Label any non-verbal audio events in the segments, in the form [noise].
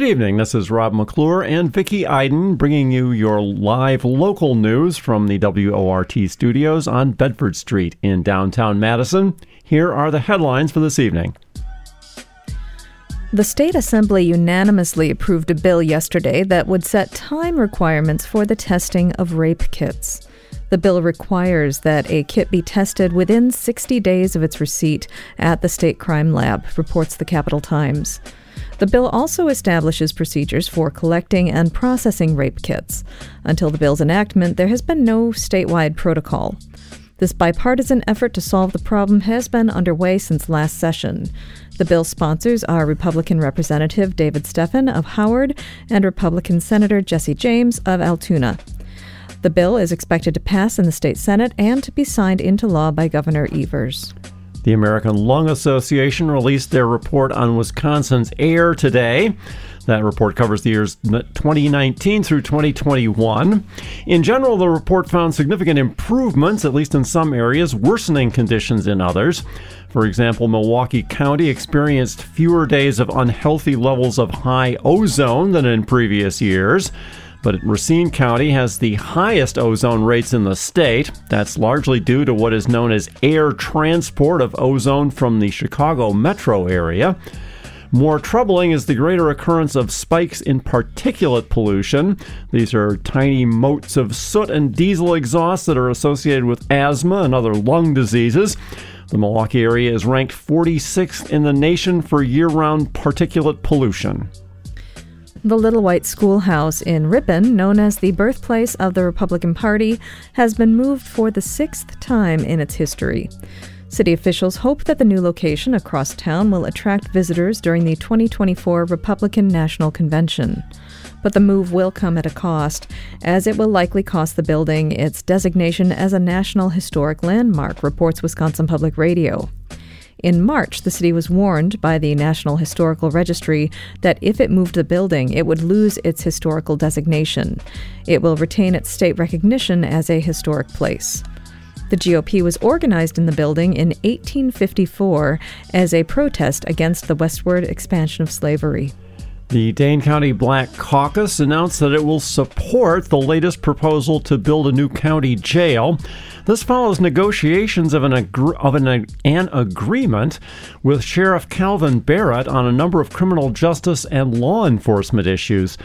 Good evening. This is Rob McClure and Vicki Iden bringing you your live local news from the WORT studios on Bedford Street in downtown Madison. Here are the headlines for this evening. The State Assembly unanimously approved a bill yesterday that would set time requirements for the testing of rape kits. The bill requires that a kit be tested within 60 days of its receipt at the state crime lab, reports the Capital Times. The bill also establishes procedures for collecting and processing rape kits. Until the bill's enactment, there has been no statewide protocol. This bipartisan effort to solve the problem has been underway since last session. The bill's sponsors are Republican Representative David Steffen of Howard and Republican Senator Jesse James of Altoona. The bill is expected to pass in the state Senate and to be signed into law by Governor Evers. The American Lung Association released their report on Wisconsin's air today. That report covers the years 2019 through 2021. In general, the report found significant improvements, at least in some areas, worsening conditions in others. For example, Milwaukee County experienced fewer days of unhealthy levels of high ozone than in previous years but Racine County has the highest ozone rates in the state. That's largely due to what is known as air transport of ozone from the Chicago metro area. More troubling is the greater occurrence of spikes in particulate pollution. These are tiny motes of soot and diesel exhaust that are associated with asthma and other lung diseases. The Milwaukee area is ranked 46th in the nation for year round particulate pollution. The Little White Schoolhouse in Ripon, known as the birthplace of the Republican Party, has been moved for the sixth time in its history. City officials hope that the new location across town will attract visitors during the 2024 Republican National Convention. But the move will come at a cost, as it will likely cost the building its designation as a National Historic Landmark, reports Wisconsin Public Radio. In March, the city was warned by the National Historical Registry that if it moved the building, it would lose its historical designation. It will retain its state recognition as a historic place. The GOP was organized in the building in 1854 as a protest against the westward expansion of slavery. The Dane County Black Caucus announced that it will support the latest proposal to build a new county jail. This follows negotiations of an, of an, an agreement with Sheriff Kalvin Barrett on a number of criminal justice and law enforcement issues.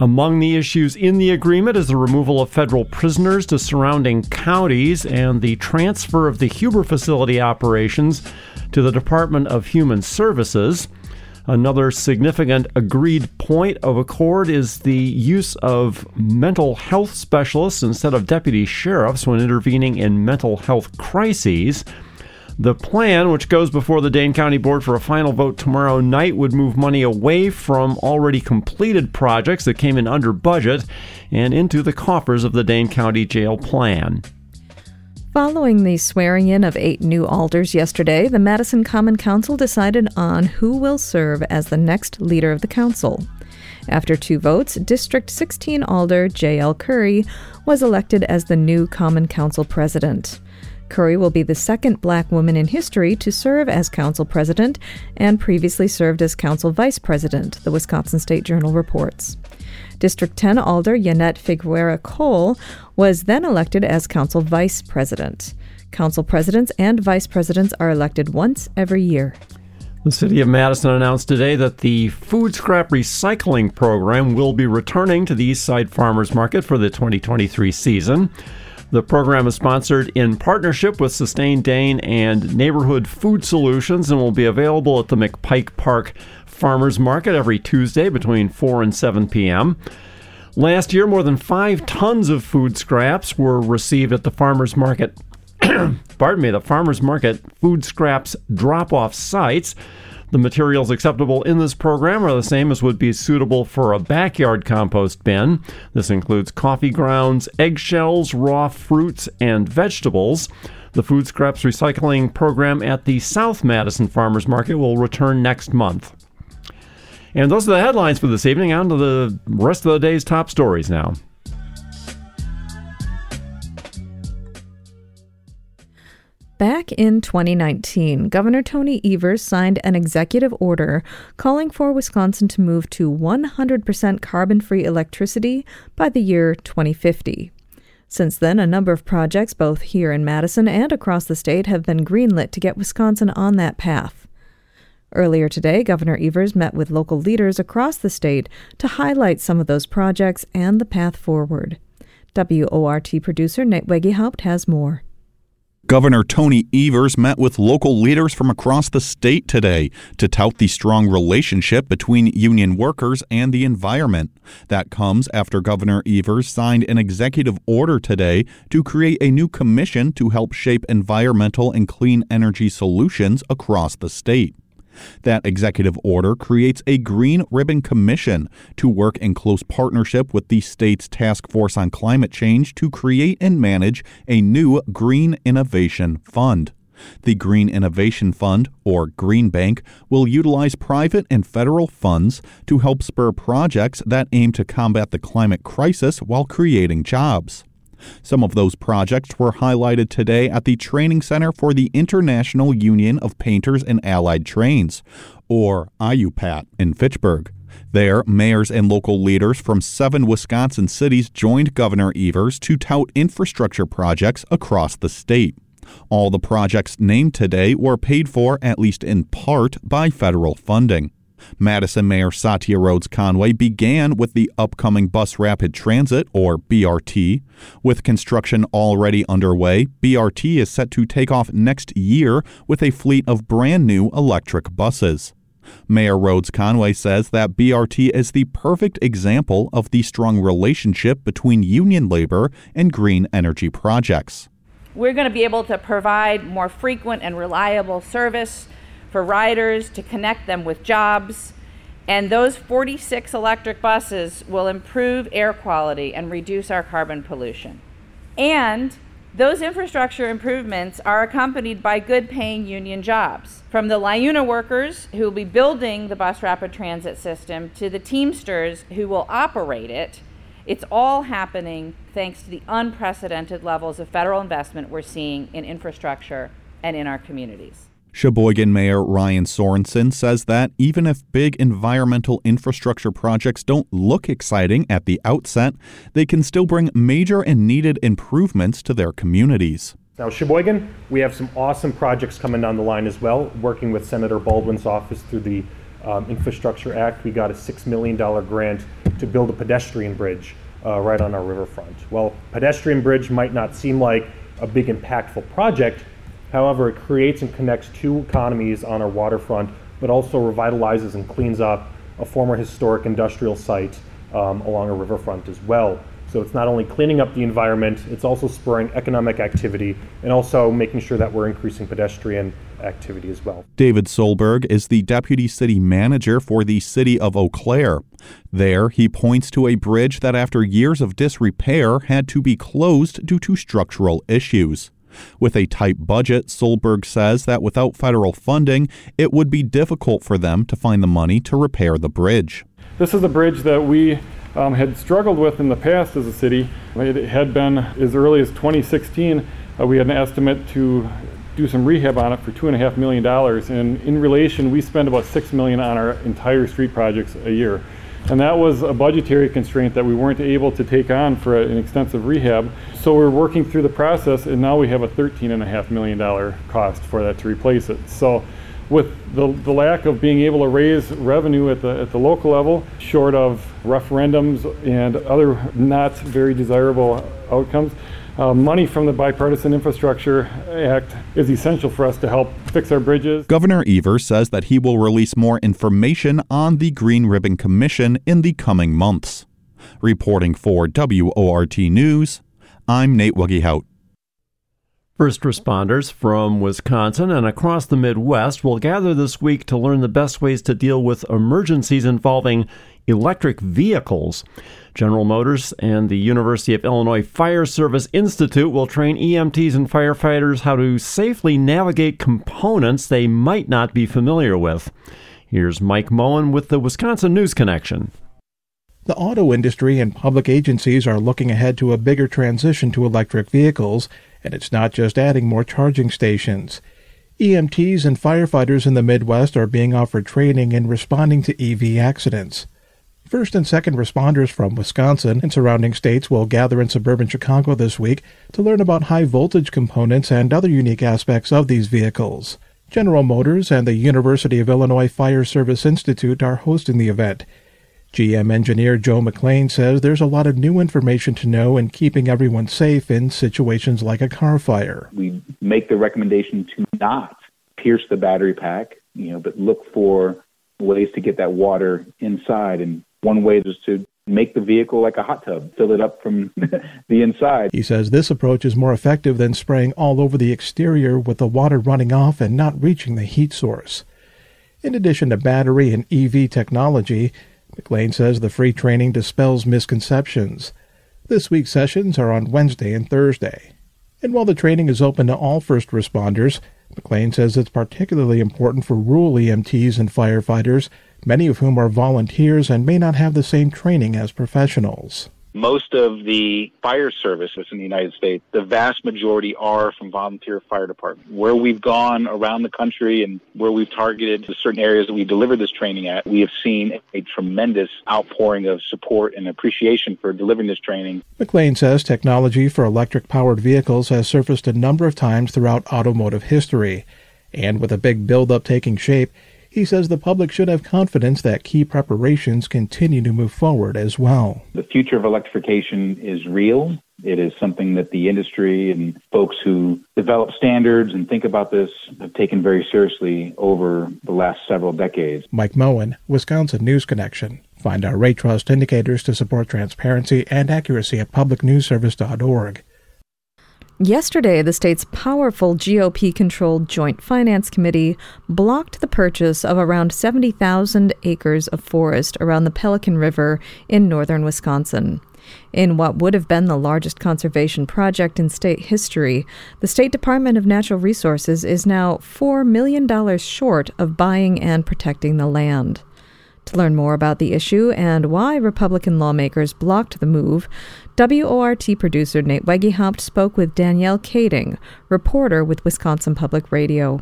Among the issues in the agreement is the removal of federal prisoners to surrounding counties and the transfer of the Huber facility operations to the Department of Human Services. Another significant agreed point of accord is the use of mental health specialists instead of deputy sheriffs when intervening in mental health crises. The plan, which goes before the Dane County Board for a final vote tomorrow night, would move money away from already completed projects that came in under budget and into the coffers of the Dane County Jail plan. Following the swearing in of eight new alders yesterday, the Madison Common Council decided on who will serve as the next leader of the council. After two votes, District 16 Alder Jael Currie was elected as the new Common Council president. Currie will be the second black woman in history to serve as council president and previously served as council vice president, the Wisconsin State Journal reports. District 10 Alder Yannette Figueroa Cole was then elected as council vice president. Council presidents and vice presidents are elected once every year. The City of Madison announced today that the food scrap recycling program will be returning to the Eastside Farmers Market for the 2023 season. The program is sponsored in partnership with Sustain Dane and Neighborhood Food Solutions and will be available at the McPike Park Farmers Market every Tuesday between 4 and 7 p.m. Last year, more than five tons of food scraps were received at the farmers market. [coughs] pardon me, the farmers market food scraps drop off sites. The materials acceptable in this program are the same as would be suitable for a backyard compost bin. This includes coffee grounds, eggshells, raw fruits, and vegetables. The food scraps recycling program at the South Madison Farmers Market will return next month. And those are the headlines for this evening. On to the rest of the day's top stories now. Back in 2019, Governor Tony Evers signed an executive order calling for Wisconsin to move to 100% carbon free electricity by the year 2050. Since then, a number of projects, both here in Madison and across the state, have been greenlit to get Wisconsin on that path. Earlier today, Governor Evers met with local leaders across the state to highlight some of those projects and the path forward. WORT producer Nate Wegehaupt has more. Governor Tony Evers met with local leaders from across the state today to tout the strong relationship between union workers and the environment. That comes after Governor Evers signed an executive order today to create a new commission to help shape environmental and clean energy solutions across the state. That executive order creates a Green Ribbon Commission to work in close partnership with the state's Task Force on Climate Change to create and manage a new Green Innovation Fund. The Green Innovation Fund, or Green Bank, will utilize private and federal funds to help spur projects that aim to combat the climate crisis while creating jobs. Some of those projects were highlighted today at the Training Center for the International Union of Painters and Allied Trades, or IUPAT, in Fitchburg. There, mayors and local leaders from seven Wisconsin cities joined Governor Evers to tout infrastructure projects across the state. All the projects named today were paid for, at least in part, by federal funding. Madison Mayor Satya Rhodes Conway began with the upcoming Bus Rapid Transit, or BRT. With construction already underway, BRT is set to take off next year with a fleet of brand new electric buses. Mayor Rhodes Conway says that BRT is the perfect example of the strong relationship between union labor and green energy projects. We're going to be able to provide more frequent and reliable service for riders to connect them with jobs. And those 46 electric buses will improve air quality and reduce our carbon pollution. And those infrastructure improvements are accompanied by good paying union jobs. From the LIUNA workers who will be building the bus rapid transit system to the Teamsters who will operate it, it's all happening thanks to the unprecedented levels of federal investment we're seeing in infrastructure and in our communities. Sheboygan Mayor Ryan Sorenson says that even if big environmental infrastructure projects don't look exciting at the outset, they can still bring major and needed improvements to their communities. Now, Sheboygan, we have some awesome projects coming down the line as well. Working with Senator Baldwin's office through the um, Infrastructure Act, we got a $6 million grant to build a pedestrian bridge uh, right on our riverfront. Well, pedestrian bridge might not seem like a big impactful project, However, it creates and connects two economies on our waterfront, but also revitalizes and cleans up a former historic industrial site um, along a riverfront as well. So it's not only cleaning up the environment, it's also spurring economic activity and also making sure that we're increasing pedestrian activity as well. David Solberg is the deputy city manager for the city of Eau Claire. There, he points to a bridge that, after years of disrepair, had to be closed due to structural issues. With a tight budget, Solberg says that without federal funding, it would be difficult for them to find the money to repair the bridge. This is a bridge that we um, had struggled with in the past as a city. It had been as early as 2016, uh, we had an estimate to do some rehab on it for two and a half million dollars. And in relation, we spend about six million on our entire street projects a year. And that was a budgetary constraint that we weren't able to take on for an extensive rehab. So we're working through the process, and now we have a $13.5 million cost for that to replace it. So with the, the lack of being able to raise revenue at the, at the local level, short of referendums and other not very desirable outcomes, uh, money from the Bipartisan Infrastructure Act is essential for us to help fix our bridges. Governor Evers says that he will release more information on the Green Ribbon Commission in the coming months. Reporting for WORT News, I'm Nate Wegehaupt. First responders from Wisconsin and across the Midwest will gather this week to learn the best ways to deal with emergencies involving electric vehicles. General Motors and the University of Illinois Fire Service Institute will train EMTs and firefighters how to safely navigate components they might not be familiar with. Here's Mike Moen with the Wisconsin News Connection. The auto industry and public agencies are looking ahead to a bigger transition to electric vehicles, and it's not just adding more charging stations. EMTs and firefighters in the Midwest are being offered training in responding to EV accidents. First and second responders from Wisconsin and surrounding states will gather in suburban Chicago this week to learn about high voltage components and other unique aspects of these vehicles. General Motors and the University of Illinois Fire Service Institute are hosting the event. GM engineer Joe McLean says there's a lot of new information to know in keeping everyone safe in situations like a car fire. We make the recommendation to not pierce the battery pack, you know, but look for ways to get that water inside. And one way is to make the vehicle like a hot tub, fill it up from [laughs] the inside. He says this approach is more effective than spraying all over the exterior with the water running off and not reaching the heat source. In addition to battery and EV technology, McLean says the free training dispels misconceptions. This week's sessions are on Wednesday and Thursday. And while the training is open to all first responders, McLean says it's particularly important for rural EMTs and firefighters, many of whom are volunteers and may not have the same training as professionals most of the fire services in the United States, the vast majority are from volunteer fire departments. Where we've gone around the country and where we've targeted certain areas that we deliver this training at, we have seen a tremendous outpouring of support and appreciation for delivering this training. McLean says technology for electric powered vehicles has surfaced a number of times throughout automotive history. And with a big buildup taking shape, he says the public should have confidence that key preparations continue to move forward as well. The future of electrification is real. It is something that the industry and folks who develop standards and think about this have taken very seriously over the last several decades. Mike Moen, Wisconsin News Connection. Find our rate trust indicators to support transparency and accuracy at publicnewsservice.org. Yesterday, the state's powerful GOP controlled Joint Finance Committee blocked the purchase of around 70,000 acres of forest around the Pelican River in northern Wisconsin. In what would have been the largest conservation project in state history, the State Department of Natural Resources is now $4 million short of buying and protecting the land. To learn more about the issue and why Republican lawmakers blocked the move, WORT producer Nate Wegehaupt spoke with Danielle Kading, reporter with Wisconsin Public Radio.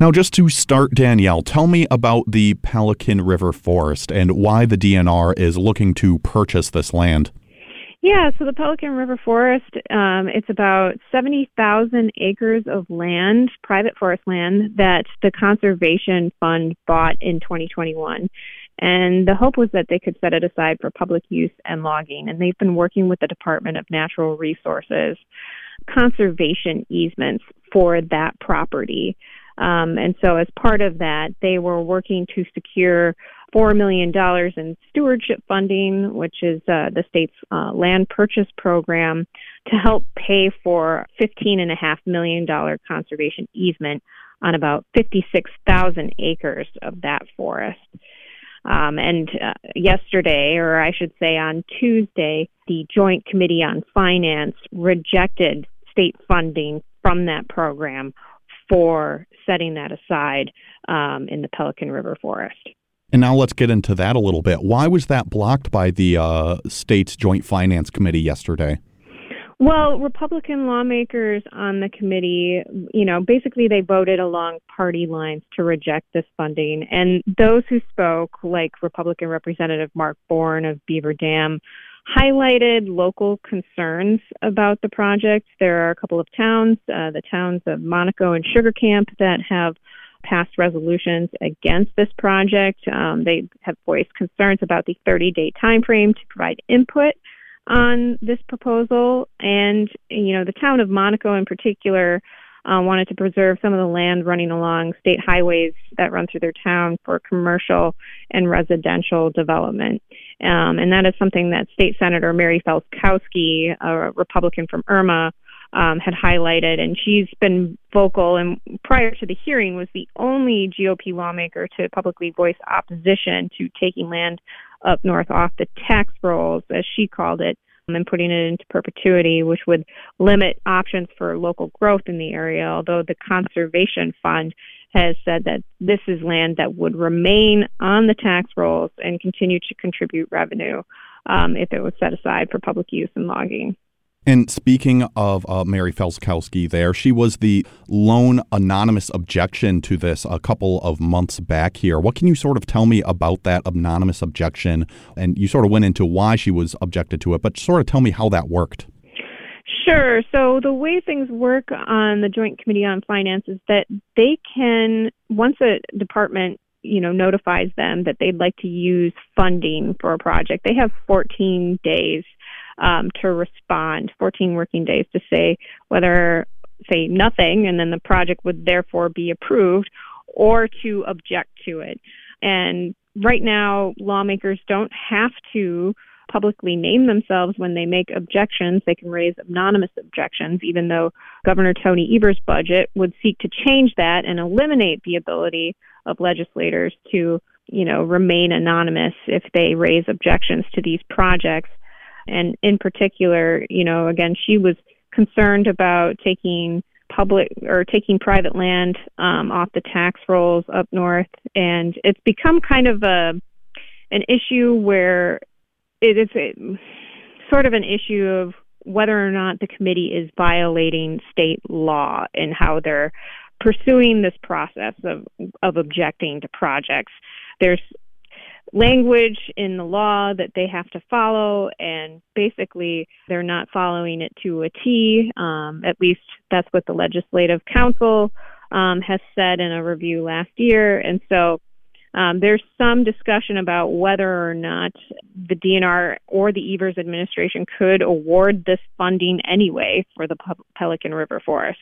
Now, just to start, Danielle, tell me about the Pelican River Forest and why the DNR is looking to purchase this land. Yeah, so the Pelican River Forest, um, it's about 70,000 acres of land, private forest land, that the Conservation Fund bought in 2021. And the hope was that they could set it aside for public use and logging. And they've been working with the Department of Natural Resources conservation easements for that property. Um, and so, as part of that, they were working to secure $4 million in stewardship funding, which is uh, the state's uh, land purchase program, to help pay for $15.5 million conservation easement on about 56,000 acres of that forest. Um, and uh, yesterday, or I should say on Tuesday, the Joint Committee on Finance rejected state funding from that program for setting that aside um, in the Pelican River Forest. And now let's get into that a little bit. Why was that blocked by the uh, state's Joint Finance Committee yesterday? Well, Republican lawmakers on the committee, you know, basically they voted along party lines to reject this funding. And those who spoke, like Republican Representative Mark Born of Beaver Dam, highlighted local concerns about the project. There are a couple of towns, uh, the towns of Monico and Sugar Camp, that have passed resolutions against this project. Um, they have voiced concerns about the 30 day time frame to provide input on this proposal. And, you know, the town of Monico in particular uh, wanted to preserve some of the land running along state highways that run through their town for commercial and residential development. Um, and that is something that State Senator Mary Felzkowski, a Republican from Irma, um, had highlighted, and she's been vocal. And prior to the hearing, was the only GOP lawmaker to publicly voice opposition to taking land up north off the tax rolls, as she called it, and putting it into perpetuity, which would limit options for local growth in the area. Although the Conservation Fund has said that this is land that would remain on the tax rolls and continue to contribute revenue um, if it was set aside for public use and logging. And speaking of uh, Mary Felzkowski, there, she was the lone anonymous objection to this a couple of months back here. What can you sort of tell me about that anonymous objection? And you sort of went into why she was objected to it, but sort of tell me how that worked. Sure. So the way things work on the Joint Committee on Finance is that they can, once a department you know notifies them that they'd like to use funding for a project they have 14 days um, to respond 14 working days to say whether say nothing and then the project would therefore be approved or to object to it and right now lawmakers don't have to publicly name themselves when they make objections. They can raise anonymous objections, even though Governor Tony Evers' budget would seek to change that and eliminate the ability of legislators to, you know, remain anonymous if they raise objections to these projects. And in particular, you know, again, she was concerned about taking public or taking private land um, off the tax rolls up north, and it's become kind of a an issue where it is a, sort of an issue of whether or not the committee is violating state law and how they're pursuing this process of of objecting to projects. There's language in the law that they have to follow, and basically they're not following it to a T. Um, at least that's what the Legislative Council um, has said in a review last year, and so um, there's some discussion about whether or not the DNR or the Evers administration could award this funding anyway for the Pelican River Forest.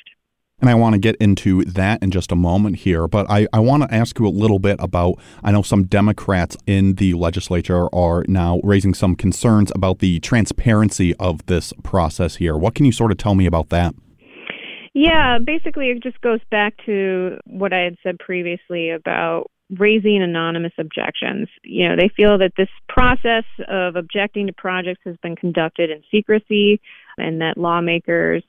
And I want to get into that in just a moment here, but I, I want to ask you a little bit about I know some Democrats in the legislature are now raising some concerns about the transparency of this process here. What can you sort of tell me about that? Yeah, basically, it just goes back to what I had said previously about raising anonymous objections. You know, they feel that this process of objecting to projects has been conducted in secrecy and that lawmakers,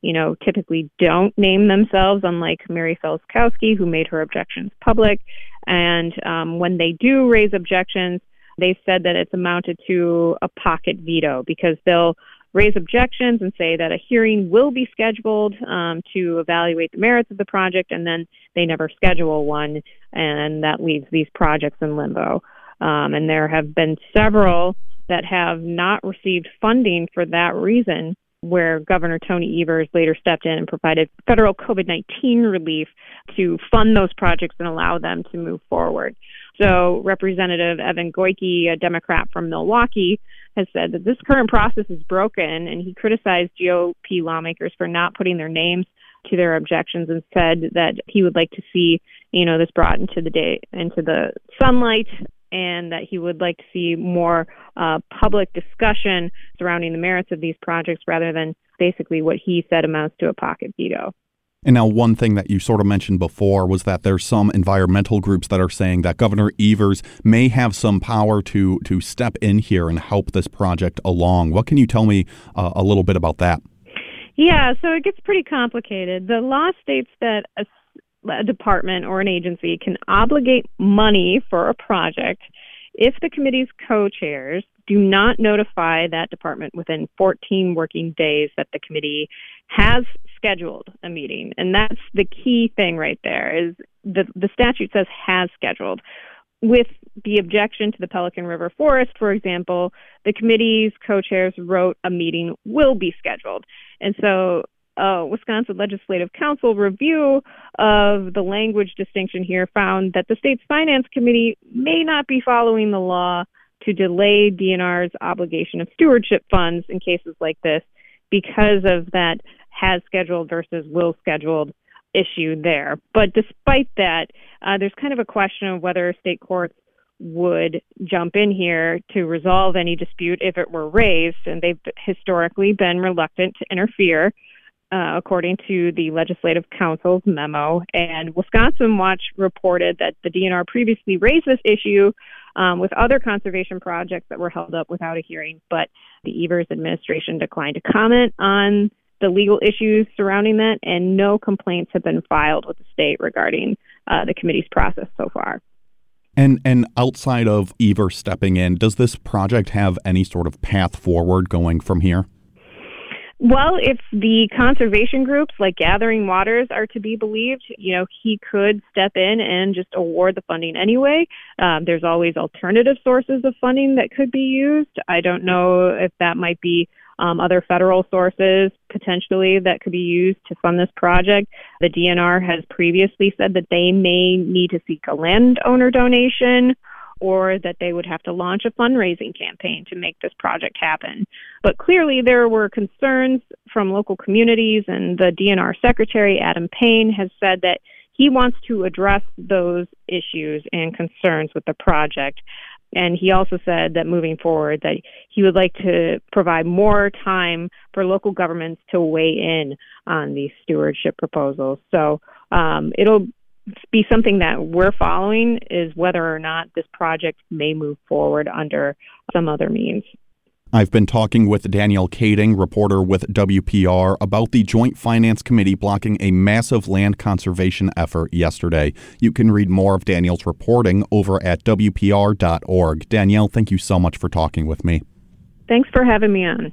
you know, typically don't name themselves, unlike Mary Felzkowski, who made her objections public. And um, when they do raise objections, they said that it's amounted to a pocket veto because they'll raise objections and say that a hearing will be scheduled um, to evaluate the merits of the project, and then they never schedule one, and that leaves these projects in limbo. Um, and there have been several that have not received funding for that reason, where Governor Tony Evers later stepped in and provided federal COVID 19 relief to fund those projects and allow them to move forward. So, Representative Evan Goyke, a Democrat from Milwaukee, has said that this current process is broken, and he criticized GOP lawmakers for not putting their names to their objections and said that he would like to see, you know, this brought into the day into the sunlight and that he would like to see more uh, public discussion surrounding the merits of these projects rather than basically what he said amounts to a pocket veto. And now, one thing that you sort of mentioned before was that there's some environmental groups that are saying that Governor Evers may have some power to to step in here and help this project along. What can you tell me uh, a little bit about that? Yeah, so it gets pretty complicated. The law states that a, a department or an agency can obligate money for a project if the committee's co-chairs do not notify that department within 14 working days that the committee has scheduled a meeting. And that's the key thing right there is the, the statute says has scheduled. With the objection to the Pelican River Forest, for example, the committee's co-chairs wrote a meeting will be scheduled. And so uh, Wisconsin Legislative Council review of the language distinction here found that the state's finance committee may not be following the law to delay DNR's obligation of stewardship funds in cases like this because of that has scheduled versus will scheduled issue there. But despite that, uh, there's kind of a question of whether state courts would jump in here to resolve any dispute if it were raised, and they've historically been reluctant to interfere. Uh, according to the Legislative Council's memo. And Wisconsin Watch reported that the DNR previously raised this issue um, with other conservation projects that were held up without a hearing. But the Evers administration declined to comment on the legal issues surrounding that, and no complaints have been filed with the state regarding uh, the committee's process so far. And and outside of Evers stepping in, does this project have any sort of path forward going from here? Well, if the conservation groups like Gathering Waters are to be believed, you know, he could step in and just award the funding anyway. Um, there's always alternative sources of funding that could be used. I don't know if that might be um, other federal sources potentially that could be used to fund this project. The DNR has previously said that they may need to seek a landowner donation or that they would have to launch a fundraising campaign to make this project happen. But clearly, there were concerns from local communities, and the DNR secretary, Adam Payne, has said that he wants to address those issues and concerns with the project. And he also said that moving forward, that he would like to provide more time for local governments to weigh in on these stewardship proposals. So um, it'll be something that we're following is whether or not this project may move forward under some other means. I've been talking with Danielle Kading, reporter with WPR, about the Joint Finance Committee blocking a massive land conservation effort yesterday. You can read more of Danielle's reporting over at WPR.org. Danielle, thank you so much for talking with me. Thanks for having me on.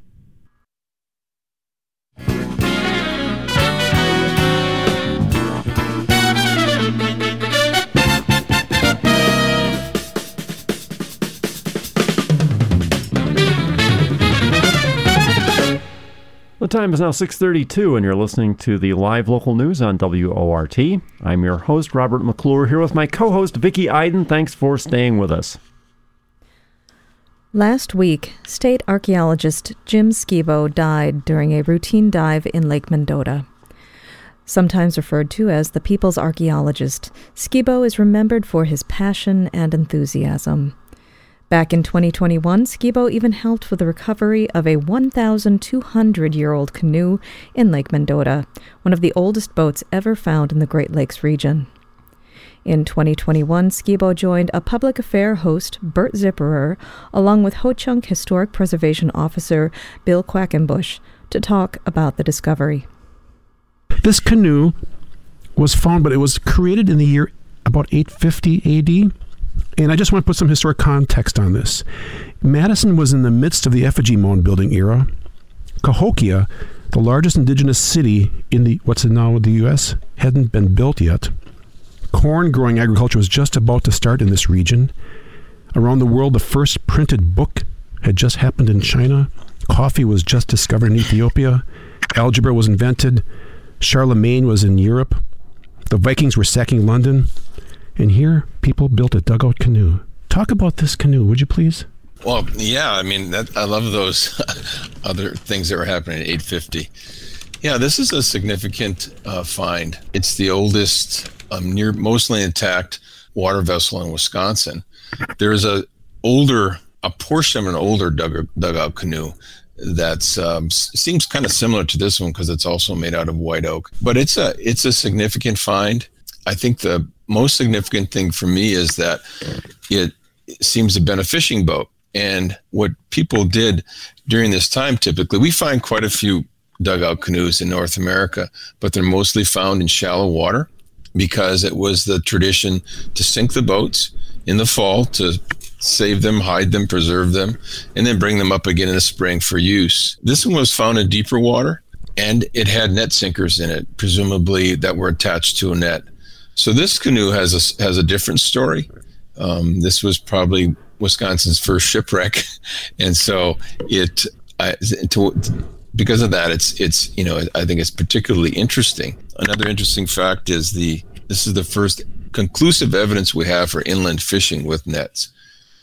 The time is now 6:32 and you're listening to the live local news on WORT. I'm your host Robert McClure here with my co-host Vicki Iden. Thanks for staying with us. Last week, state archaeologist Jim Skibo died during a routine dive in Lake Mendota. Sometimes referred to as the people's archaeologist, Skibo is remembered for his passion and enthusiasm. Back in 2021, Skibo even helped with the recovery of a 1,200 year old canoe in Lake Mendota, one of the oldest boats ever found in the Great Lakes region. In 2021, Skibo joined a public affair host, Bert Zipperer, along with Ho Chunk Historic Preservation Officer Bill Quackenbush, to talk about the discovery. This canoe was found, but it was created in the year about 850 AD and I just want to put some historic context on this. Madison was in the midst of the effigy mound building era. Cahokia, the largest indigenous city in the what's now the U.S., hadn't been built yet. Corn growing agriculture was just about to start in this region. Around the world, the first printed book had just happened in China. Coffee was just discovered in Ethiopia. Algebra was invented. Charlemagne was in Europe. The Vikings were sacking London. And here, people built a dugout canoe. Talk about this canoe, would you please? Well, yeah, I mean, that, I love those [laughs] other things that were happening at 850. Yeah, this is a significant uh, find. It's the oldest, um, near mostly intact water vessel in Wisconsin. There is a older, a portion of an older dugout, dugout canoe that's um, seems kind of similar to this one because it's also made out of white oak. But it's a it's a significant find. I think the most significant thing for me is that it seems to been a fishing boat. And what people did during this time, typically, we find quite a few dugout canoes in North America, but they're mostly found in shallow water because it was the tradition to sink the boats in the fall to save them, hide them, preserve them, and then bring them up again in the spring for use. This one was found in deeper water and it had net sinkers in it, presumably that were attached to a net. So this canoe has a has a different story. Um, this was probably Wisconsin's first shipwreck, [laughs] and so it to, because of that, it's it's you know I think it's particularly interesting. Another interesting fact is the this is the first conclusive evidence we have for inland fishing with nets.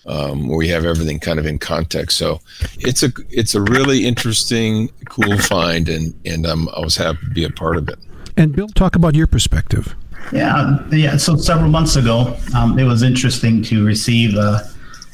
Um, where we have everything kind of in context. So it's a it's a really interesting, cool find, and and um, I was happy to be a part of it. And Bill, talk about your perspective. Yeah, yeah. So several months ago, um, it was interesting to receive uh,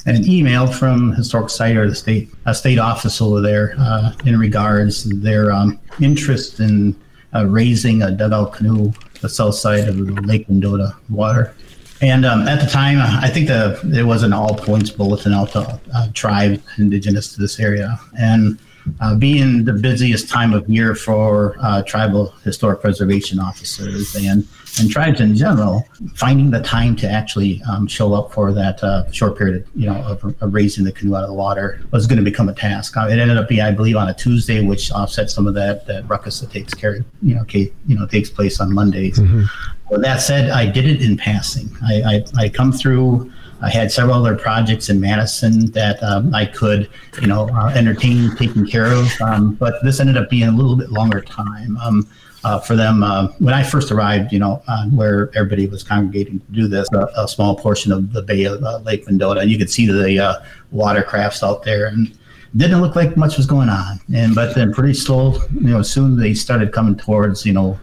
an email from Historic Site or the state a state office over there uh, in regards their um, interest in uh, raising a dugout canoe the south side of Lake Mendota water. And um, at the time, I think the there was an all points bulletin out to uh, tribes indigenous to this area, and uh, being the busiest time of year for uh, tribal historic preservation officers and, and tribes in general, finding the time to actually um, show up for that uh, short period, of, you know, of, of, raising the canoe out of the water was going to become a task. Uh, it ended up being, I believe, on a Tuesday, which offset some of that that ruckus that takes care, you know, you know, takes place on Mondays. Mm-hmm. With that said, I did it in passing. I, I, I come through I had several other projects in Madison that um, I could, you know, uh, entertain, taking care of. Um, but this ended up being a little bit longer time um, uh, for them. Uh, when I first arrived, you know, where everybody was congregating to do this, a, a small portion of the bay of uh, Lake Mendota, and you could see the uh, watercrafts out there, and didn't look like much was going on. And but then pretty slow, you know, soon they started coming towards, you know.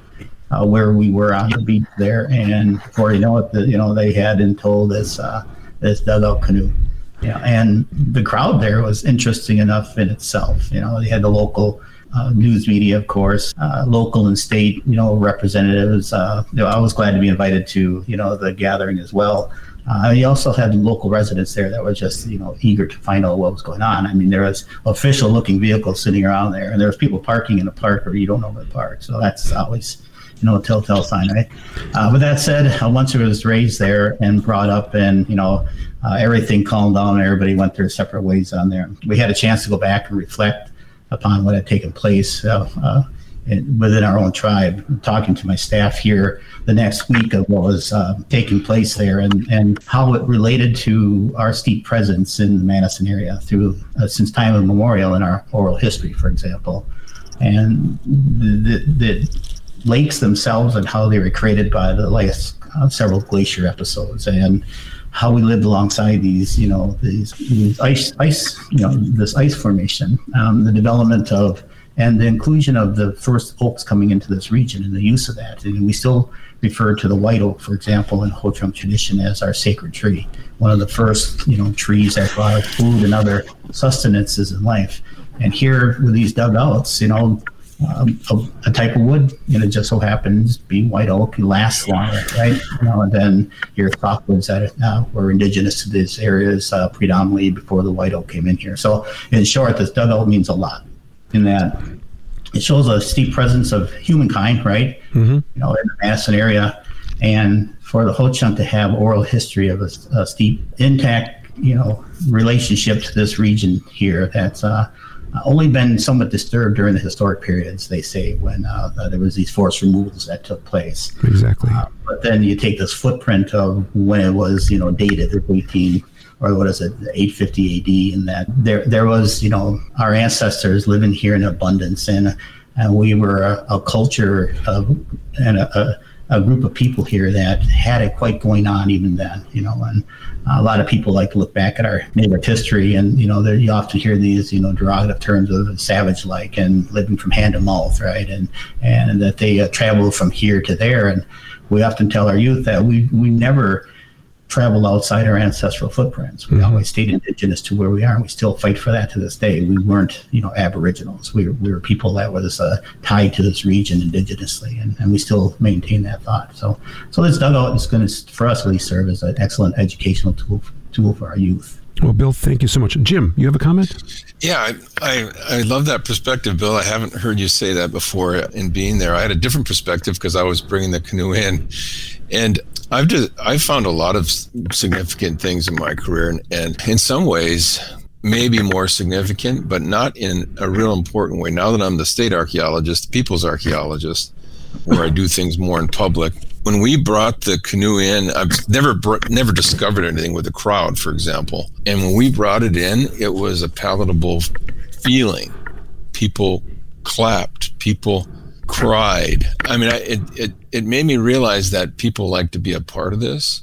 Uh, where we were on the beach there, and before you know it, the, you know they had told this this dugout canoe. Yeah, and the crowd there was interesting enough in itself. You know, they had the local uh, news media, of course, uh, local and state, you know, representatives. Uh, you know, I was glad to be invited to, you know, the gathering as well. Uh, you also had local residents there that were just, you know, eager to find out what was going on. I mean, there was official-looking vehicles sitting around there, and there was people parking in the park, or you don't know where the park. So that's always you know, a telltale sign, right? Uh, with that said, uh, once it was raised there and brought up, and you know, uh, everything calmed down, everybody went their separate ways on there. We had a chance to go back and reflect upon what had taken place uh, uh in, within our own tribe. talking to my staff here the next week of what was uh, taking place there and, and how it related to our steep presence in the Madison area through since time immemorial in our oral history, for example. And the, the lakes themselves and how they were created by the last uh, several glacier episodes and how we lived alongside these, you know, these, these ice, ice, you know, this ice formation, um, the development of, and the inclusion of the first oaks coming into this region and the use of that. And we still refer to the white oak, for example, in Ho Chunk tradition as our sacred tree, one of the first, you know, trees that brought food and other sustenances in life. And here with these dugouts, you know, um, a, a, type of wood, and it just so happens being white oak lasts longer, right? You know, and then your softwoods that uh, were indigenous to these areas uh, predominantly before the white oak came in here. So, in short, this dugout means a lot in that it shows a steep presence of humankind, right? Mm-hmm. You know, in the Madison area, and for the Ho Chunk to have oral history of a, a steep, intact, you know, relationship to this region here that's uh, only been somewhat disturbed during the historic periods, they say, when uh, there was these forest removals that took place. Exactly. Uh, but then you take this footprint of when it was, you know, dated the 18 or what is it, 850 AD, and that there there was, you know, our ancestors living here in abundance, and and we were a, a culture of and a, a a group of people here that had it quite going on even then, you know, and a lot of people like to look back at our native history and, you know, you often hear these, you know, derogative terms of savage like and living from hand to mouth, right? And, and that they uh, travel from here to there. And we often tell our youth that we, we never, traveled outside our ancestral footprints. We mm-hmm. always stayed indigenous to where we are, and we still fight for that to this day. We weren't, you know, Aboriginals. We were, we were people that was uh, tied to this region indigenously, and, and we still maintain that thought. So, so this dugout is going to, for us really serve as an excellent educational tool tool for our youth. Well, Bill, thank you so much. Jim, you have a comment? Yeah, I, I, I love that perspective, Bill. I haven't heard you say that before in being there. I had a different perspective because I was bringing the canoe in, and I've just I've found a lot of significant things in my career, and, and in some ways, maybe more significant, but not in a real important way. Now that I'm the state archaeologist, people's archaeologist, where I do things more in public. When we brought the canoe in, I've never br- never discovered anything with a crowd, for example. And when we brought it in, it was a palatable feeling. People clapped. People cried. I mean, I, it, it, it made me realize that people like to be a part of this.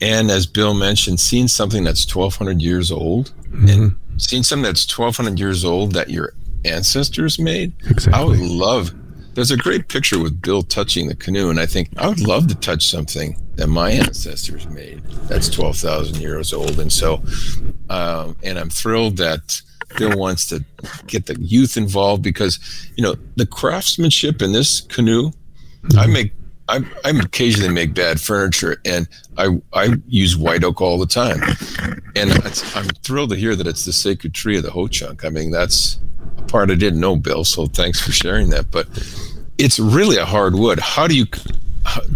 And as Bill mentioned, seeing something that's 1,200 years old mm-hmm. and seeing something that's 1,200 years old that your ancestors made, exactly. I would love. There's a great picture with Bill touching the canoe, and I think I would love to touch something that my ancestors made that's 12,000 years old. And so, um, and I'm thrilled that Bill wants to get the youth involved because, you know, the craftsmanship in this canoe, mm-hmm. I make I, I occasionally make bad furniture, and I I use white oak all the time, and I'm thrilled to hear that it's the sacred tree of the Ho Chunk. I mean, that's a part I didn't know, Bill. So thanks for sharing that. But it's really a hard wood. How do you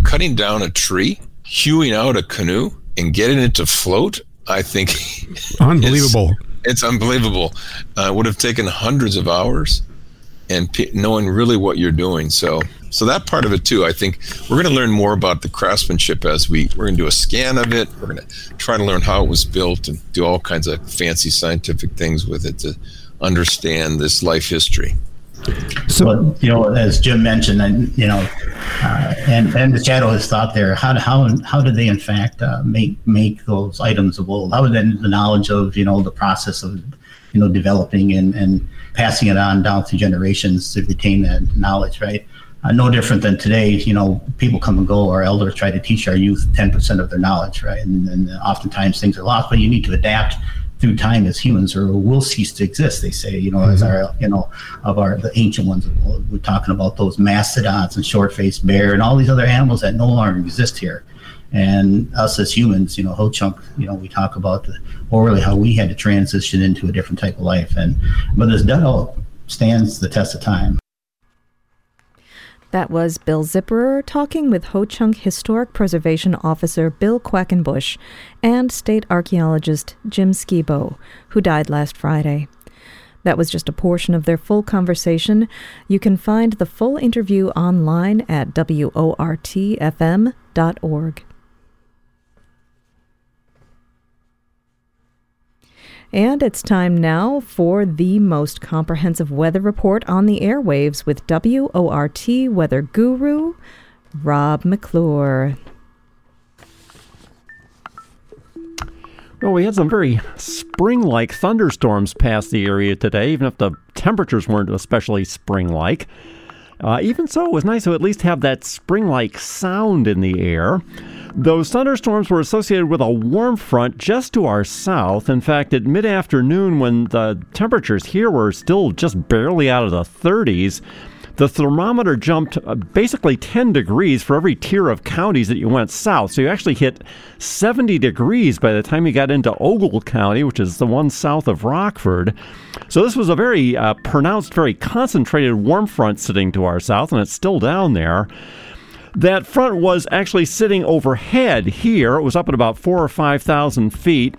cutting down a tree, hewing out a canoe, and getting it to float? I think [laughs] unbelievable. It's, it's unbelievable. Uh, it would have taken hundreds of hours, and p- knowing really what you're doing. So so that part of it too, I think we're going to learn more about the craftsmanship as we we're going to do a scan of it. We're going to try to learn how it was built and do all kinds of fancy scientific things with it to understand this life history. So well, you know, as Jim mentioned, and you know, uh, and and the shadow has thought there. How how how did they in fact uh, make make those items of old? Other than the knowledge of you know the process of you know developing and and passing it on down through generations to retain that knowledge, right? uh, no different than today. You know, people come and go. Our elders try to teach our youth 10% of their knowledge, right? And, and oftentimes things are lost, but you need to adapt through time as humans or we'll cease to exist they say you know mm-hmm. as our you know of our the ancient ones we're talking about those mastodons and short-faced bear and all these other animals that no longer exist here and us as humans you know ho chunk you know we talk about the orally how we had to transition into a different type of life and but this dead stands the test of time that was Bill Zipperer talking with Ho Chunk Historic Preservation Officer Bill Quackenbush and state archaeologist Jim Skibo, who died last Friday. That was just a portion of their full conversation. You can find the full interview online at wortfm.org. And it's time now for the most comprehensive weather report on the airwaves with WORT weather guru, Rob McClure. Well, we had some very spring like thunderstorms pass the area today, even if the temperatures weren't especially spring like. Uh, even so, it was nice to at least have that spring like sound in the air. Those thunderstorms were associated with a warm front just to our south. In fact, at mid afternoon, when the temperatures here were still just barely out of the 30s, the thermometer jumped uh, basically 10 degrees for every tier of counties that you went south. So you actually hit 70 degrees by the time you got into Ogle County, which is the one south of Rockford. So this was a very uh, pronounced, very concentrated warm front sitting to our south, and it's still down there. That front was actually sitting overhead here. It was up at about four or 5,000 feet.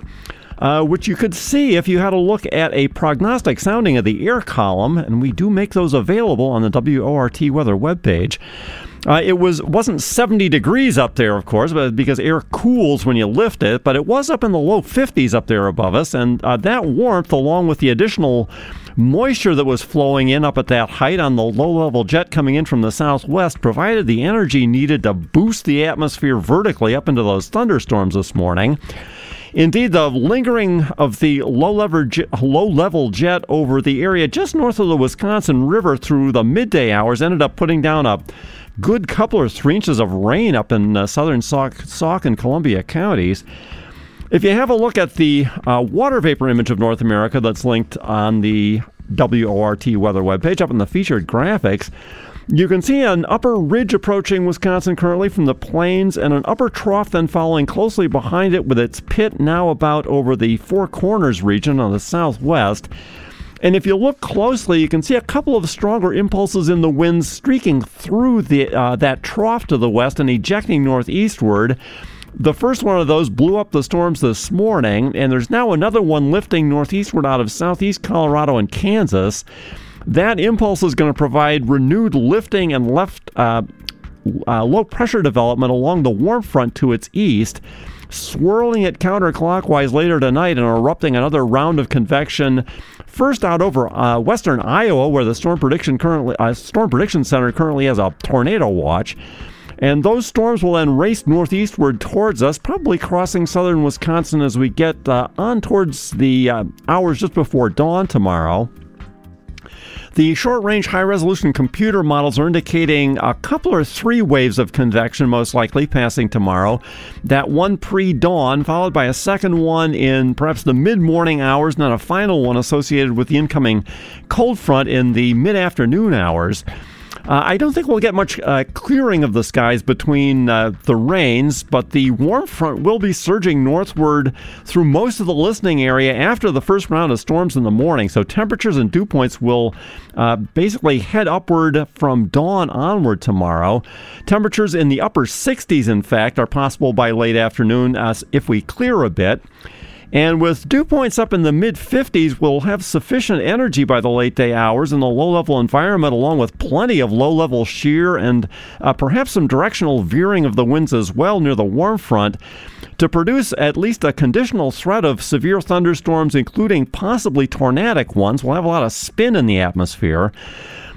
Uh, which you could see if you had a look at a prognostic sounding of the air column, and we do make those available on the WORT weather webpage. Uh, it was wasn't 70 degrees up there, of course, but because air cools when you lift it. But it was up in the low 50s up there above us, and uh, that warmth, along with the additional Moisture that was flowing in up at that height on the low level jet coming in from the southwest provided the energy needed to boost the atmosphere vertically up into those thunderstorms this morning. Indeed, the lingering of the low level, low level jet over the area just north of the Wisconsin River through the midday hours ended up putting down a good couple or three inches of rain up in uh, southern Sauk, Sauk and Columbia counties. If you have a look at the uh, water vapor image of North America that's linked on the WORT weather webpage up in the featured graphics, you can see an upper ridge approaching Wisconsin currently from the plains and an upper trough then following closely behind it with its pit now about over the Four Corners region on the southwest. And if you look closely, you can see a couple of stronger impulses in the winds streaking through the, uh, that trough to the west and ejecting northeastward. The first one of those blew up the storms this morning, and there's now another one lifting northeastward out of southeast Colorado and Kansas. That impulse is going to provide renewed lifting and left uh, uh, low pressure development along the warm front to its east, swirling it counterclockwise later tonight and erupting another round of convection. First out over uh, western Iowa, where the storm prediction currently uh, storm prediction center currently has a tornado watch. And those storms will then race northeastward towards us, probably crossing southern Wisconsin as we get uh, on towards the uh, hours just before dawn tomorrow. The short range high resolution computer models are indicating a couple or three waves of convection, most likely passing tomorrow. That one pre dawn, followed by a second one in perhaps the mid morning hours, and then a final one associated with the incoming cold front in the mid afternoon hours. Uh, I don't think we'll get much uh, clearing of the skies between uh, the rains, but the warm front will be surging northward through most of the listening area after the first round of storms in the morning. So temperatures and dew points will uh, basically head upward from dawn onward tomorrow. Temperatures in the upper 60s, in fact, are possible by late afternoon if we clear a bit. And with dew points up in the mid 50s, we'll have sufficient energy by the late day hours in the low level environment, along with plenty of low level shear and uh, perhaps some directional veering of the winds as well near the warm front to produce at least a conditional threat of severe thunderstorms, including possibly tornadic ones. We'll have a lot of spin in the atmosphere.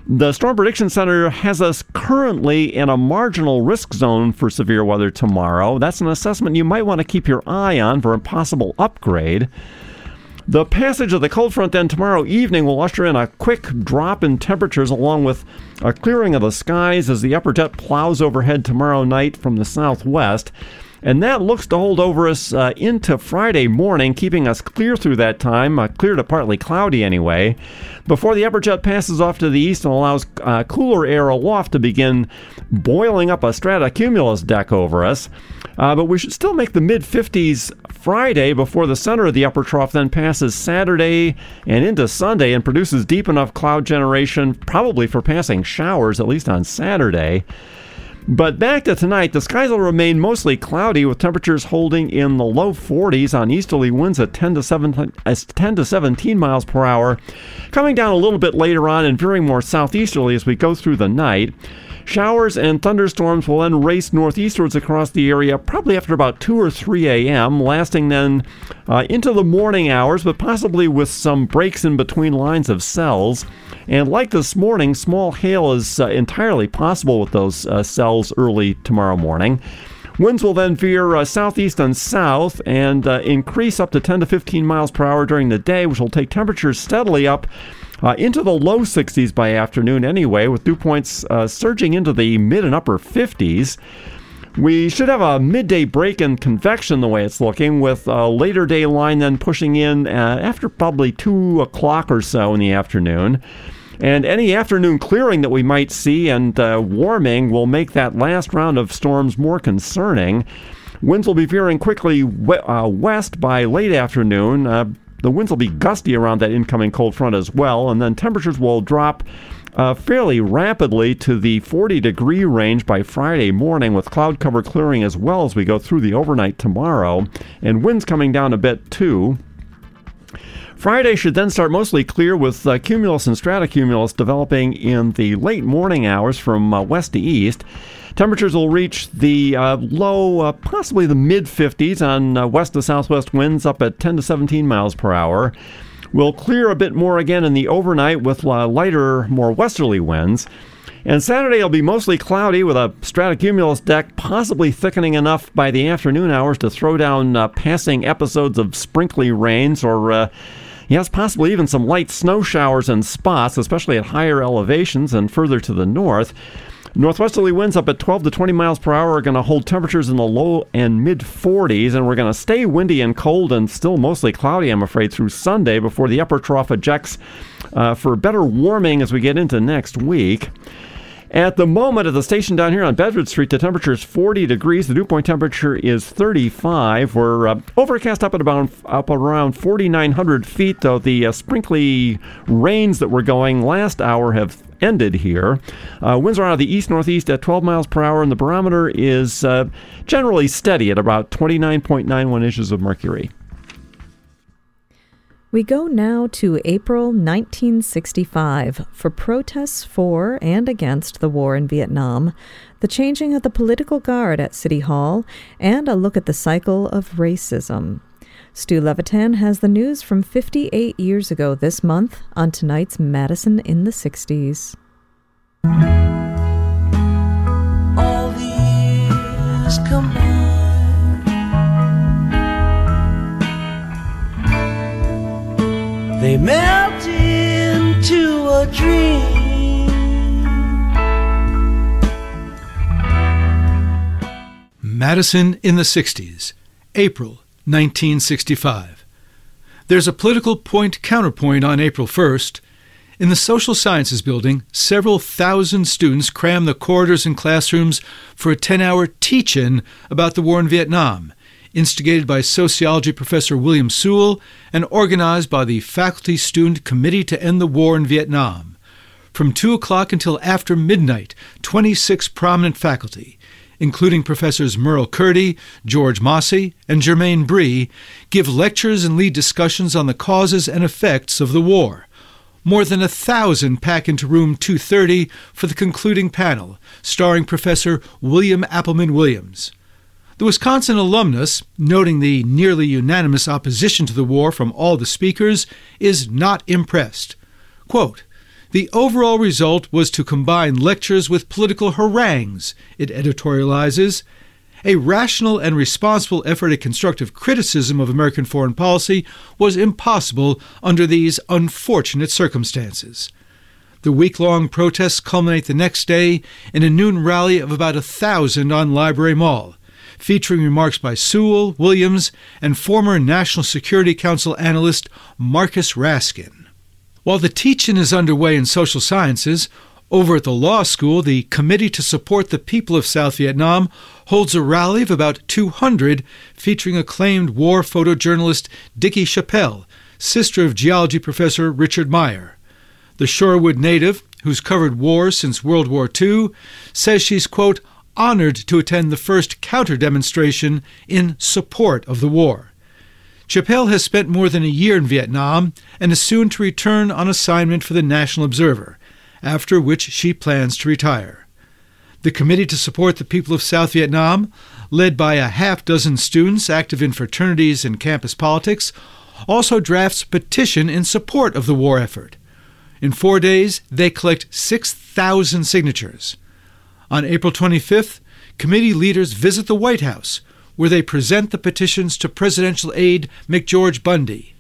The Storm Prediction Center has us currently in a marginal risk zone for severe weather tomorrow. That's an assessment you might want to keep your eye on for a possible upgrade. The passage of the cold front then tomorrow evening will usher in a quick drop in temperatures along with a clearing of the skies as the upper jet plows overhead tomorrow night from the southwest. And that looks to hold over us uh, into Friday morning, keeping us clear through that time, uh, clear to partly cloudy anyway, before the upper jet passes off to the east and allows uh, cooler air aloft to begin boiling up a stratocumulus deck over us. Uh, but we should still make the mid 50s Friday before the center of the upper trough then passes Saturday and into Sunday and produces deep enough cloud generation, probably for passing showers, at least on Saturday. But back to tonight, the skies will remain mostly cloudy with temperatures holding in the low 40s on easterly winds at 10 to 17, 10 to 17 miles per hour, coming down a little bit later on and veering more southeasterly as we go through the night. Showers and thunderstorms will then race northeastwards across the area probably after about 2 or 3 a.m., lasting then uh, into the morning hours, but possibly with some breaks in between lines of cells. And like this morning, small hail is uh, entirely possible with those uh, cells early tomorrow morning. Winds will then veer uh, southeast and south and uh, increase up to 10 to 15 miles per hour during the day, which will take temperatures steadily up uh, into the low 60s by afternoon anyway, with dew points uh, surging into the mid and upper 50s. We should have a midday break in convection the way it's looking, with a later day line then pushing in uh, after probably 2 o'clock or so in the afternoon. And any afternoon clearing that we might see and uh, warming will make that last round of storms more concerning. Winds will be veering quickly uh, west by late afternoon. The winds will be gusty around that incoming cold front as well, and then temperatures will drop uh, fairly rapidly to the 40 degree range by Friday morning, with cloud cover clearing as well as we go through the overnight tomorrow, and winds coming down a bit too. Friday should then start mostly clear with uh, cumulus and stratocumulus developing in the late morning hours from uh, west to east. Temperatures will reach the uh, low, uh, possibly the mid 50s on uh, west to southwest winds up at 10 to 17 miles per hour. We'll clear a bit more again in the overnight with uh, lighter, more westerly winds. And Saturday will be mostly cloudy with a stratocumulus deck possibly thickening enough by the afternoon hours to throw down uh, passing episodes of sprinkly rains or, uh, yes, possibly even some light snow showers in spots, especially at higher elevations and further to the north. Northwesterly winds up at 12 to 20 miles per hour are going to hold temperatures in the low and mid 40s, and we're going to stay windy and cold and still mostly cloudy, I'm afraid, through Sunday before the upper trough ejects uh, for better warming as we get into next week. At the moment at the station down here on Bedford Street, the temperature is 40 degrees. The dew point temperature is 35. We're uh, overcast up at about up around 4,900 feet, though the uh, sprinkly rains that were going last hour have ended here. Uh, winds are out of the east northeast at 12 miles per hour, and the barometer is uh, generally steady at about 29.91 inches of mercury. We go now to April 1965 for protests for and against the war in Vietnam, the changing of the political guard at City Hall, and a look at the cycle of racism. Stu Levitan has the news from 58 years ago this month on tonight's Madison in the 60s. All these They melt into a dream. Madison in the 60s, April 1965. There's a political point counterpoint on April 1st. In the social sciences building, several thousand students cram the corridors and classrooms for a 10 hour teach in about the war in Vietnam, instigated by sociology professor William Sewell and organized by the Faculty Student Committee to End the War in Vietnam. From 2 o'clock until after midnight, 26 prominent faculty, including Professors Merle Curti, George Mosse, and Germaine Bree, give lectures and lead discussions on the causes and effects of the war. More than a thousand pack into room 230 for the concluding panel, starring Professor William Appleman Williams. The Wisconsin alumnus, noting the nearly unanimous opposition to the war from all the speakers, is not impressed. Quote, the overall result was to combine lectures with political harangues, it editorializes, a rational and responsible effort at constructive criticism of American foreign policy was impossible under these unfortunate circumstances. The week long protests culminate the next day in a noon rally of about a thousand on Library Mall, featuring remarks by Sewell, Williams, and former National Security Council analyst Marcus Raskin. While the teaching is underway in social sciences, over at the law school, the Committee to Support the People of South Vietnam holds a rally of about 200 featuring acclaimed war photojournalist Dickey Chapelle, sister of geology professor Richard Meyer. The Shorewood native, who's covered war since World War II, says she's, quote, honored to attend the first counter demonstration in support of the war. Chapelle has spent more than a year in Vietnam and is soon to return on assignment for the National Observer after which she plans to retire. The Committee to Support the People of South Vietnam, led by a half dozen students active in fraternities and campus politics, also drafts a petition in support of the war effort. In four days, they collect 6,000 signatures. On April 25th, committee leaders visit the White House, where they present the petitions to presidential aide McGeorge Bundy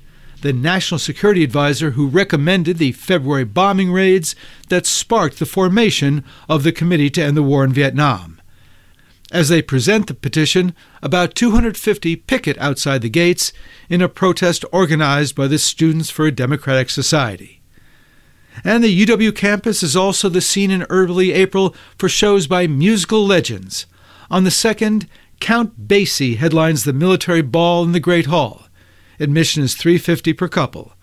the National Security Advisor who recommended the February bombing raids that sparked the formation of the Committee to End the War in Vietnam. As they present the petition, about 250 picket outside the gates in a protest organized by the Students for a Democratic Society. And the UW campus is also the scene in early April for shows by musical legends. On the 2nd, Count Basie headlines the military ball in the Great Hall. Admission is 350 per couple.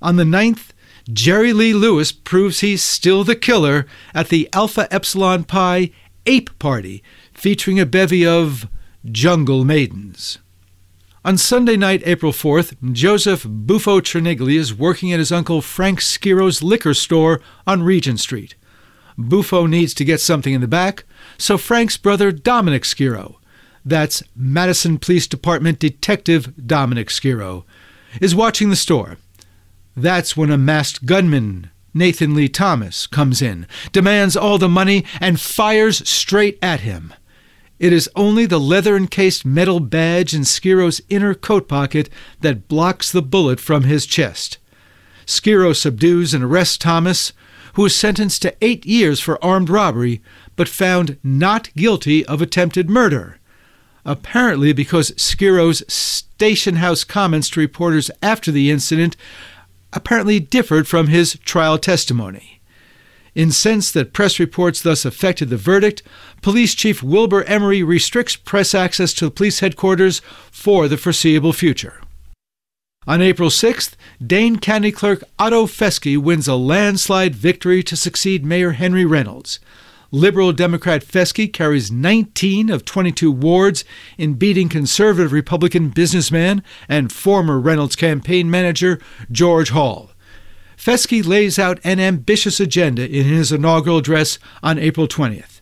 On the 9th, Jerry Lee Lewis proves he's still the killer at the Alpha Epsilon Pi Ape Party, featuring a bevy of jungle maidens. On Sunday night, April 4th, Joseph Buffo Trinigli is working at his uncle Frank Sciro's liquor store on Regent Street. Buffo needs to get something in the back, so Frank's brother Dominic Sciro, that's Madison Police Department Detective Dominic Sciro, is watching the store. That's when a masked gunman, Nathan Lee Thomas, comes in, demands all the money, and fires straight at him. It is only the leather encased metal badge in Sciro's inner coat pocket that blocks the bullet from his chest. Sciro subdues and arrests Thomas, who is sentenced to eight years for armed robbery, but found not guilty of attempted murder apparently because Sciro's station house comments to reporters after the incident apparently differed from his trial testimony. Incensed that press reports thus affected the verdict, Police Chief Wilbur Emery restricts press access to police headquarters for the foreseeable future. On April 6th, Dane County Clerk Otto Festge wins a landslide victory to succeed Mayor Henry Reynolds. Liberal Democrat Festge carries 19 of 22 wards in beating conservative Republican businessman and former Reynolds campaign manager George Hall. Festge lays out an ambitious agenda in his inaugural address on April 20th.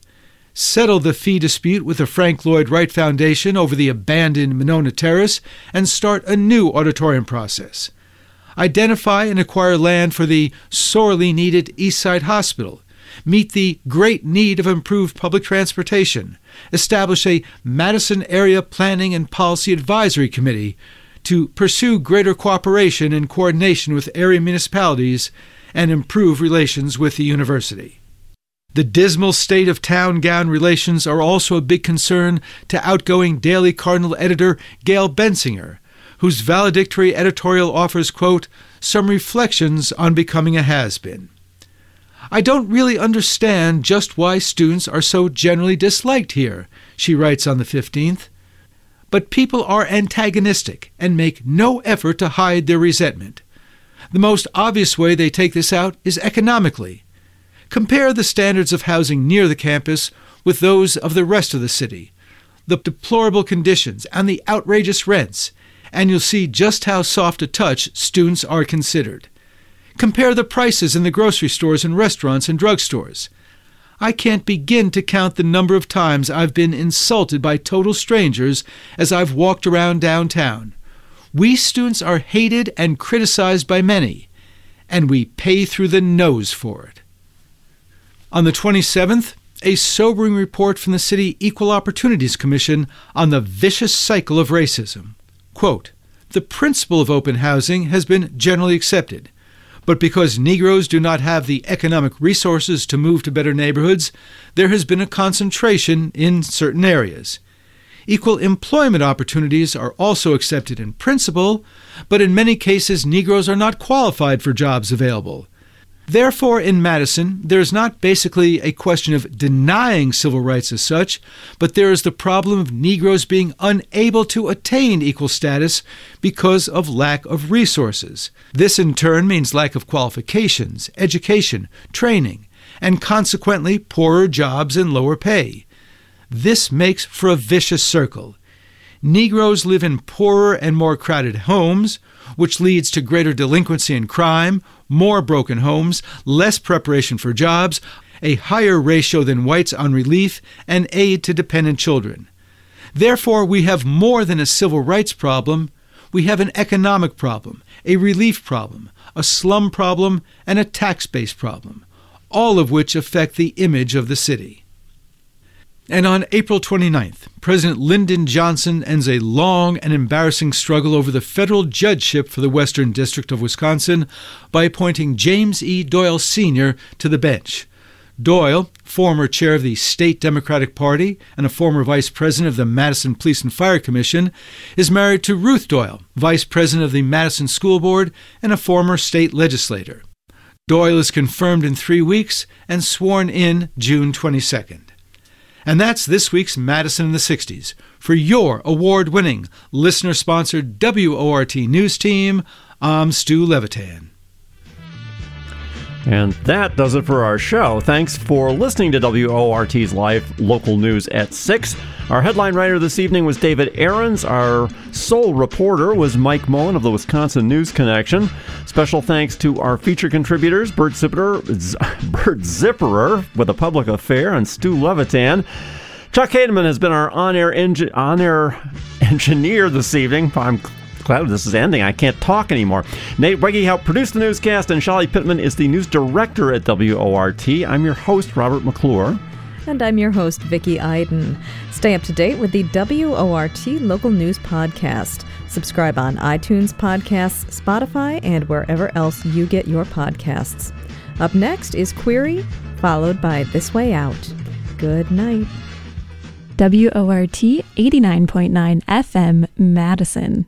Settle the fee dispute with the Frank Lloyd Wright Foundation over the abandoned Monona Terrace and start a new auditorium process. Identify and acquire land for the sorely needed Eastside Hospital meet the great need of improved public transportation, establish a Madison Area Planning and Policy Advisory Committee to pursue greater cooperation and coordination with area municipalities, and improve relations with the university. The dismal state of town gown relations are also a big concern to outgoing Daily Cardinal editor Gail Bensinger, whose valedictory editorial offers, quote, some reflections on becoming a has been. I don't really understand just why students are so generally disliked here, she writes on the 15th. But people are antagonistic and make no effort to hide their resentment. The most obvious way they take this out is economically. Compare the standards of housing near the campus with those of the rest of the city, the deplorable conditions and the outrageous rents, and you'll see just how soft a touch students are considered. Compare the prices in the grocery stores and restaurants and drugstores. I can't begin to count the number of times I've been insulted by total strangers as I've walked around downtown. We students are hated and criticized by many, and we pay through the nose for it. On the 27th, a sobering report from the City Equal Opportunities Commission on the vicious cycle of racism. Quote, the principle of open housing has been generally accepted, but because Negroes do not have the economic resources to move to better neighborhoods, there has been a concentration in certain areas. Equal employment opportunities are also accepted in principle, but in many cases, Negroes are not qualified for jobs available. Therefore, in Madison, there is not basically a question of denying civil rights as such, but there is the problem of Negroes being unable to attain equal status because of lack of resources. This in turn means lack of qualifications, education, training, and consequently poorer jobs and lower pay. This makes for a vicious circle. Negroes live in poorer and more crowded homes, which leads to greater delinquency and crime, more broken homes, less preparation for jobs, a higher ratio than whites on relief, and aid to dependent children. Therefore, we have more than a civil rights problem. We have an economic problem, a relief problem, a slum problem, and a tax base problem, all of which affect the image of the city. And on April 29th, President Lyndon Johnson ends a long and embarrassing struggle over the federal judgeship for the Western District of Wisconsin by appointing James E. Doyle Sr. to the bench. Doyle, former chair of the state Democratic Party and a former vice president of the Madison Police and Fire Commission, is married to Ruth Doyle, vice president of the Madison School Board and a former state legislator. Doyle is confirmed in three weeks and sworn in June 22nd. And that's this week's Madison in the 60s. For your award winning, listener sponsored WORT news team, I'm Stu Levitan. And that does it for our show. Thanks for listening to WORT's live local news at 6. Our headline writer this evening was David Aarons. Our sole reporter was Mike Mullen of the Wisconsin News Connection. Special thanks to our feature contributors, Bert Zipperer, [laughs] Bert Zipperer with a public affair, and Stu Levitan. Chuck Hademan has been our on-air, on-air [laughs] engineer this evening. I'm glad this is ending. I can't talk anymore. Nate Wegge helped produce the newscast, and Shelly Pittman is the news director at WORT. I'm your host, Robert McClure. And I'm your host, Vicki Iden. Stay up to date with the WORT Local News Podcast. Subscribe on iTunes Podcasts, Spotify, and wherever else you get your podcasts. Up next is Query, followed by This Way Out. Good night. WORT 89.9 FM, Madison.